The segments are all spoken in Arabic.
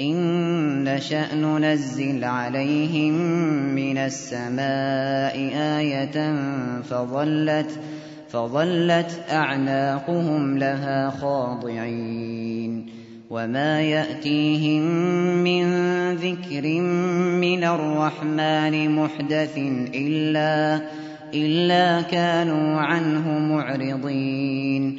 إِن نَّشَأْ نُنَزِّلْ عَلَيْهِم مِّنَ السَّمَاءِ آيَةً فَظَلَّتْ فظلت أَعْنَاقُهُمْ لَهَا خَاضِعِينَ وَمَا يَأْتِيهِم مِّن ذِكْرٍ مِّنَ الرَّحْمَٰنِ مُحْدَثٍ إِلَّا إِلَّا كَانُوا عَنْهُ مُعْرِضِينَ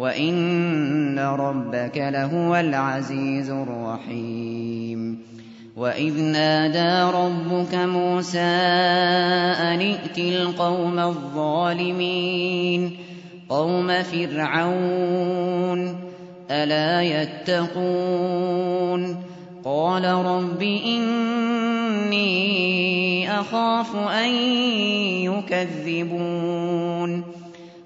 وَإِنَّ رَبَّكَ لَهُوَ الْعَزِيزُ الرَّحِيمُ وَإِذْ نَادَىٰ رَبُّكَ مُوسَىٰ أَنِ ائْتِ الْقَوْمَ الظَّالِمِينَ قَوْمَ فِرْعَوْنَ أَلَا يَتَّقُونَ قَالَ رَبِّ إِنِّي أَخَافُ أَن يُكَذِّبُونِ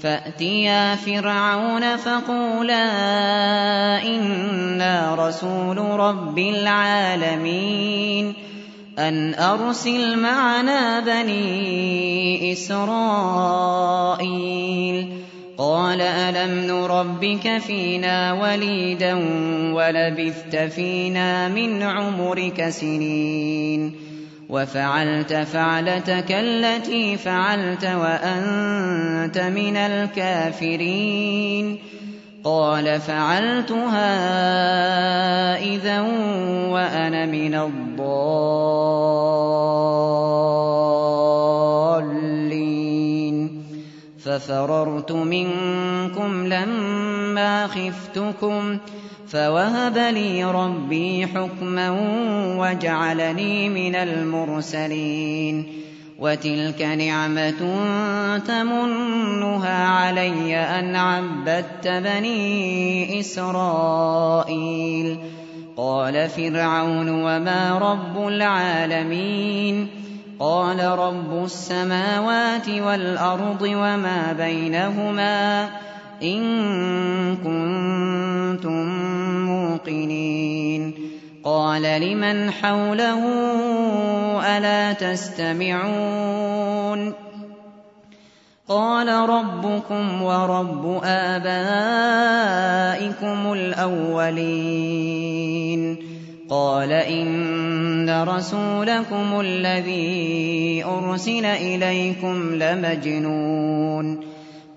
فَأْتِيَا فِرْعَوْنَ فَقُولَا إِنَّا رَسُولُ رَبِّ الْعَالَمِينَ أَنْ أَرْسِلْ مَعَنَا بَنِي إِسْرَائِيلَ قَالَ أَلَمْ نُرَبِّكَ فِينَا وَلِيدًا وَلَبِثْتَ فِينَا مِنْ عُمُرِكَ سِنِينَ وَفَعَلْتَ فَعْلَتَكَ الَّتِي فَعَلْتَ وَأَنتَ مِنَ الْكَافِرِينَ. قَالَ فَعَلْتُهَا إِذًا وَأَنَا مِنَ الضَّالِّينَ. فَفَرَرْتُ مِنكُمْ لَمَّا خِفْتُكُمْ فَوَهَبَ لِي رَبِّي حُكْمًا وَجَعَلَنِي مِنَ الْمُرْسَلِينَ وَتِلْكَ نِعْمَةٌ تَمُنُّهَا عَلَيَّ أَنْ عَبَّدتَّ بَنِي إِسْرَائِيلَ قَالَ فِرْعَوْنُ وَمَا رَبُّ الْعَالَمِينَ قَالَ رَبُّ السَّمَاوَاتِ وَالْأَرْضِ وَمَا بَيْنَهُمَا إِن كُنتُم مُّوقِنِينَ. قَالَ لِمَنْ حَوْلَهُ أَلَا تَسْتَمِعُونَ؟ قَالَ رَبُّكُمْ وَرَبُّ آبَائِكُمُ الْأَوَّلِينَ. قَالَ إِنَّ رَسُولَكُمُ الَّذِي أُرْسِلَ إِلَيْكُمْ لَمَجْنُونٌ.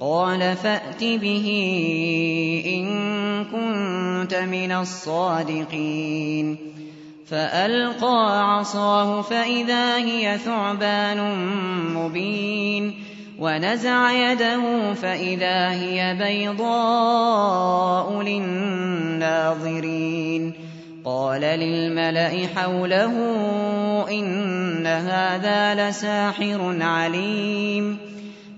قَالَ فَأْتِ بِهِ إِن كُنتَ مِنَ الصَّادِقِينَ. فَأَلْقَىٰ عَصَاهُ فَإِذَا هِيَ ثُعْبَانٌ مُّبِينٌ. وَنَزَعَ يَدَهُ فَإِذَا هِيَ بَيْضَاءُ لِلنَّاظِرِينَ. قَالَ لِلْمَلَإِ حَوْلَهُ إِنَّ هَٰذَا لَسَاحِرٌ عَلِيمٌ.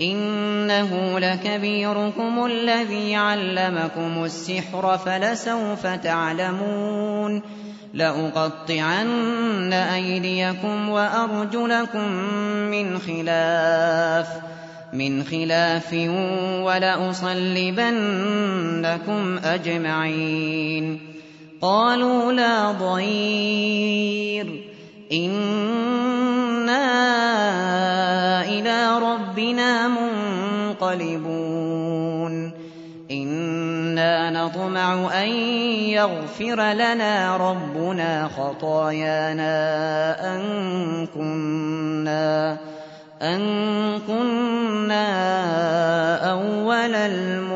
إنه لكبيركم الذي علمكم السحر فلسوف تعلمون. لأقطعن أيديكم وأرجلكم من خلاف من خلاف ولأصلبنكم أجمعين. قالوا لا ضير. إنا إلى ربنا منقلبون إنا نطمع أن يغفر لنا ربنا خطايانا أن كنا أن كنا أول المؤمنين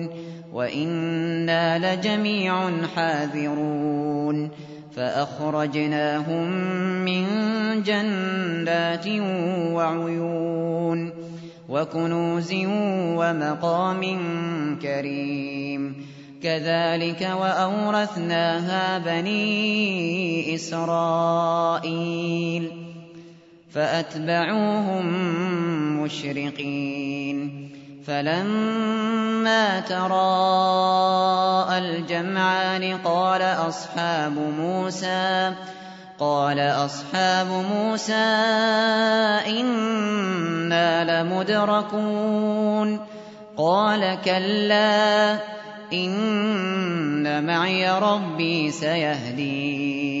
وإنا لجميع حاذرون فأخرجناهم من جنات وعيون وكنوز ومقام كريم كذلك وأورثناها بني إسرائيل فأتبعوهم مشرقين فلما تراءى الجمعان قال أصحاب موسى قال أصحاب موسى إنا لمدركون. قال كلا إن معي ربي سيهدين.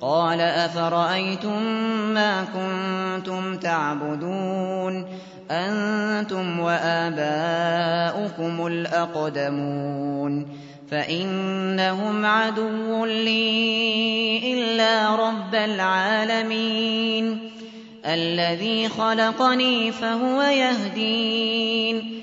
قال أفرأيتم ما كنتم تعبدون؟ أنتم وآباؤكم الأقدمون. فإنهم عدو لي إلا رب العالمين. الذي خلقني فهو يهدين.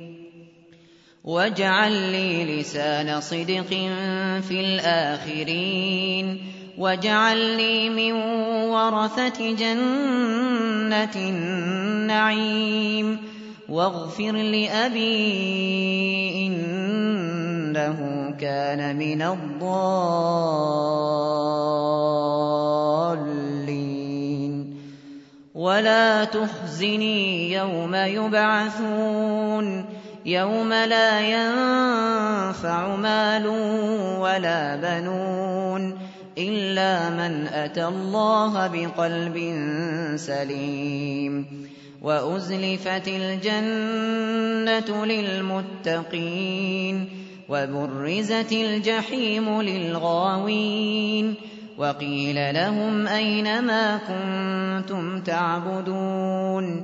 واجعل لي لسان صدق في الآخرين واجعل لي من ورثة جنة النعيم واغفر لأبي إنه كان من الضالين ولا تخزني يوم يبعثون يوم لا ينفع مال ولا بنون إلا من أتى الله بقلب سليم وأزلفت الجنة للمتقين وبرزت الجحيم للغاوين وقيل لهم أين ما كنتم تعبدون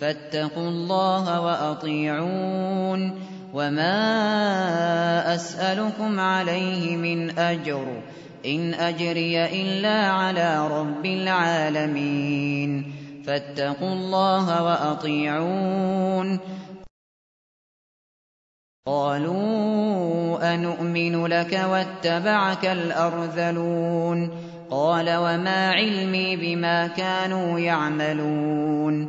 فاتقوا الله وأطيعون وما أسألكم عليه من أجر إن أجري إلا على رب العالمين فاتقوا الله وأطيعون قالوا أنؤمن لك واتبعك الأرذلون قال وما علمي بما كانوا يعملون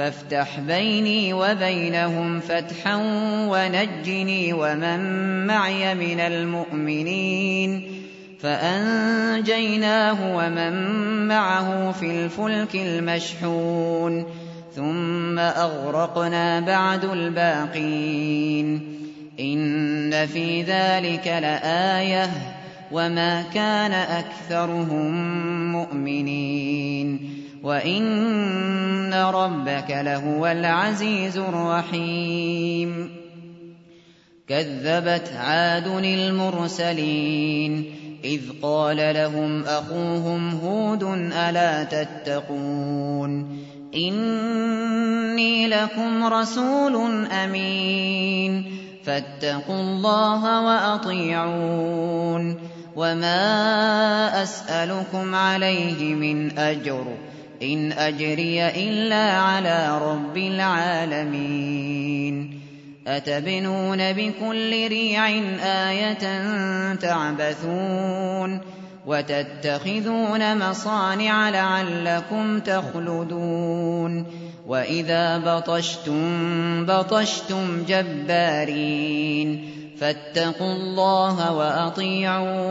فافتح بيني وبينهم فتحا ونجني ومن معي من المؤمنين فأنجيناه ومن معه في الفلك المشحون ثم أغرقنا بعد الباقين إن في ذلك لآية وما كان أكثرهم مؤمنين وإن ربك لهو العزيز الرحيم كذبت عاد المرسلين إذ قال لهم أخوهم هود ألا تتقون إني لكم رسول أمين فاتقوا الله وأطيعون وما أسألكم عليه من أجر إن أجري إلا على رب العالمين. أتبنون بكل ريع آية تعبثون وتتخذون مصانع لعلكم تخلدون. وإذا بطشتم بطشتم جبارين. فاتقوا الله وأطيعون.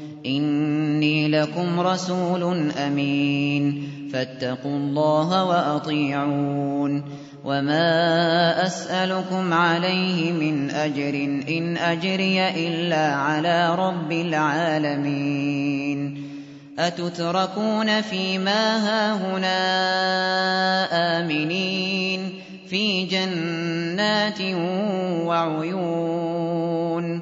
إني لكم رسول أمين. فاتقوا الله وأطيعون. وما أسألكم عليه من أجر إن أجري إلا على رب العالمين. أتتركون فيما هاهنا آمنين في جنات وعيون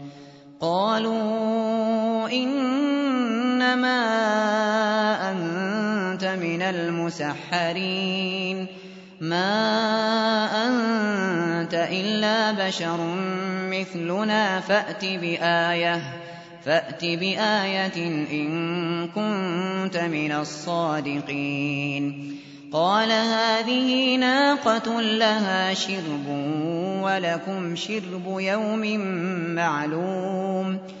إنما أنت من المسحرين. ما أنت إلا بشر مثلنا. فأت بآية فأت بآية إن كنت من الصادقين. قال هذه ناقة لها شرب ولكم شرب يوم معلوم.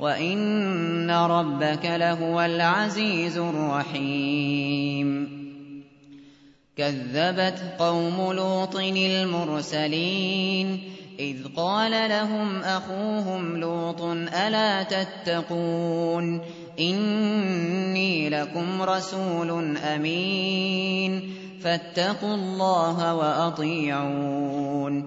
وإن ربك لهو العزيز الرحيم كذبت قوم لوط المرسلين إذ قال لهم أخوهم لوط ألا تتقون إني لكم رسول أمين فاتقوا الله وأطيعون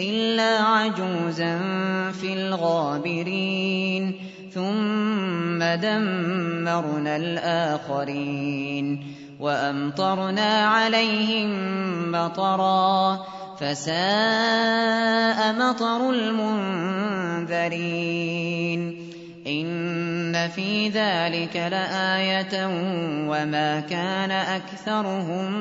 إلا عجوزا في الغابرين. ثم دمرنا الآخرين. وأمطرنا عليهم مطرًا. فساء مطر المنذرين. إن في ذلك لآية وما كان أكثرهم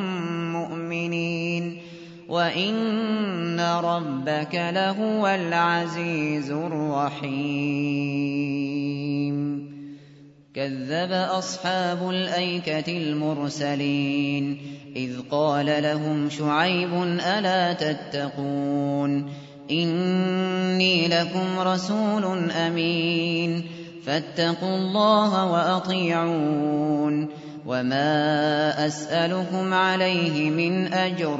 مؤمنين. وإن ربك لهو العزيز الرحيم. كذب أصحاب الأيكة المرسلين. إذ قال لهم شعيب ألا تتقون؟ إني لكم رسول أمين. فاتقوا الله وأطيعون. وما أسألكم عليه من أجر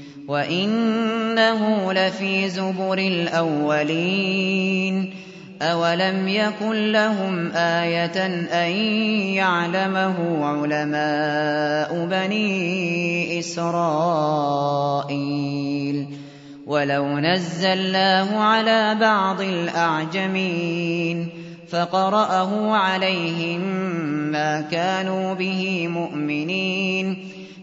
وَإِنَّهُ لَفِي زُبُرِ الْأَوَّلِينَ أَوَلَمْ يَكُن لَّهُمْ آيَةً أَن يَعْلَمَهُ عُلَمَاءُ بَنِي إِسْرَائِيلَ وَلَوْ نَزَّلْنَاهُ عَلَىٰ بَعْضِ الْأَعْجَمِينَ فَقَرَأَهُ عَلَيْهِم مَّا كَانُوا بِهِ مُؤْمِنِينَ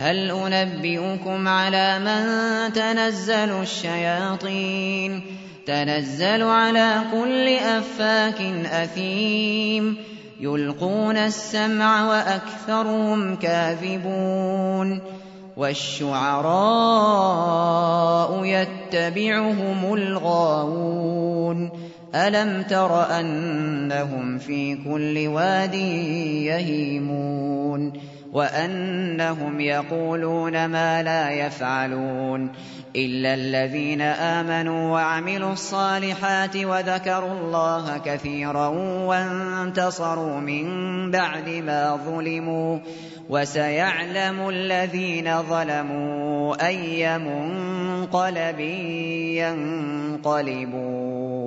هل أنبئكم على من تنزل الشياطين؟ تنزل على كل أفاك أثيم. يلقون السمع وأكثرهم كاذبون. والشعراء يتبعهم الغاوون. ألم تر أنهم في كل واد يهيمون؟ وأنهم يقولون ما لا يفعلون إلا الذين آمنوا وعملوا الصالحات وذكروا الله كثيرا وانتصروا من بعد ما ظلموا وسيعلم الذين ظلموا أي منقلب ينقلبون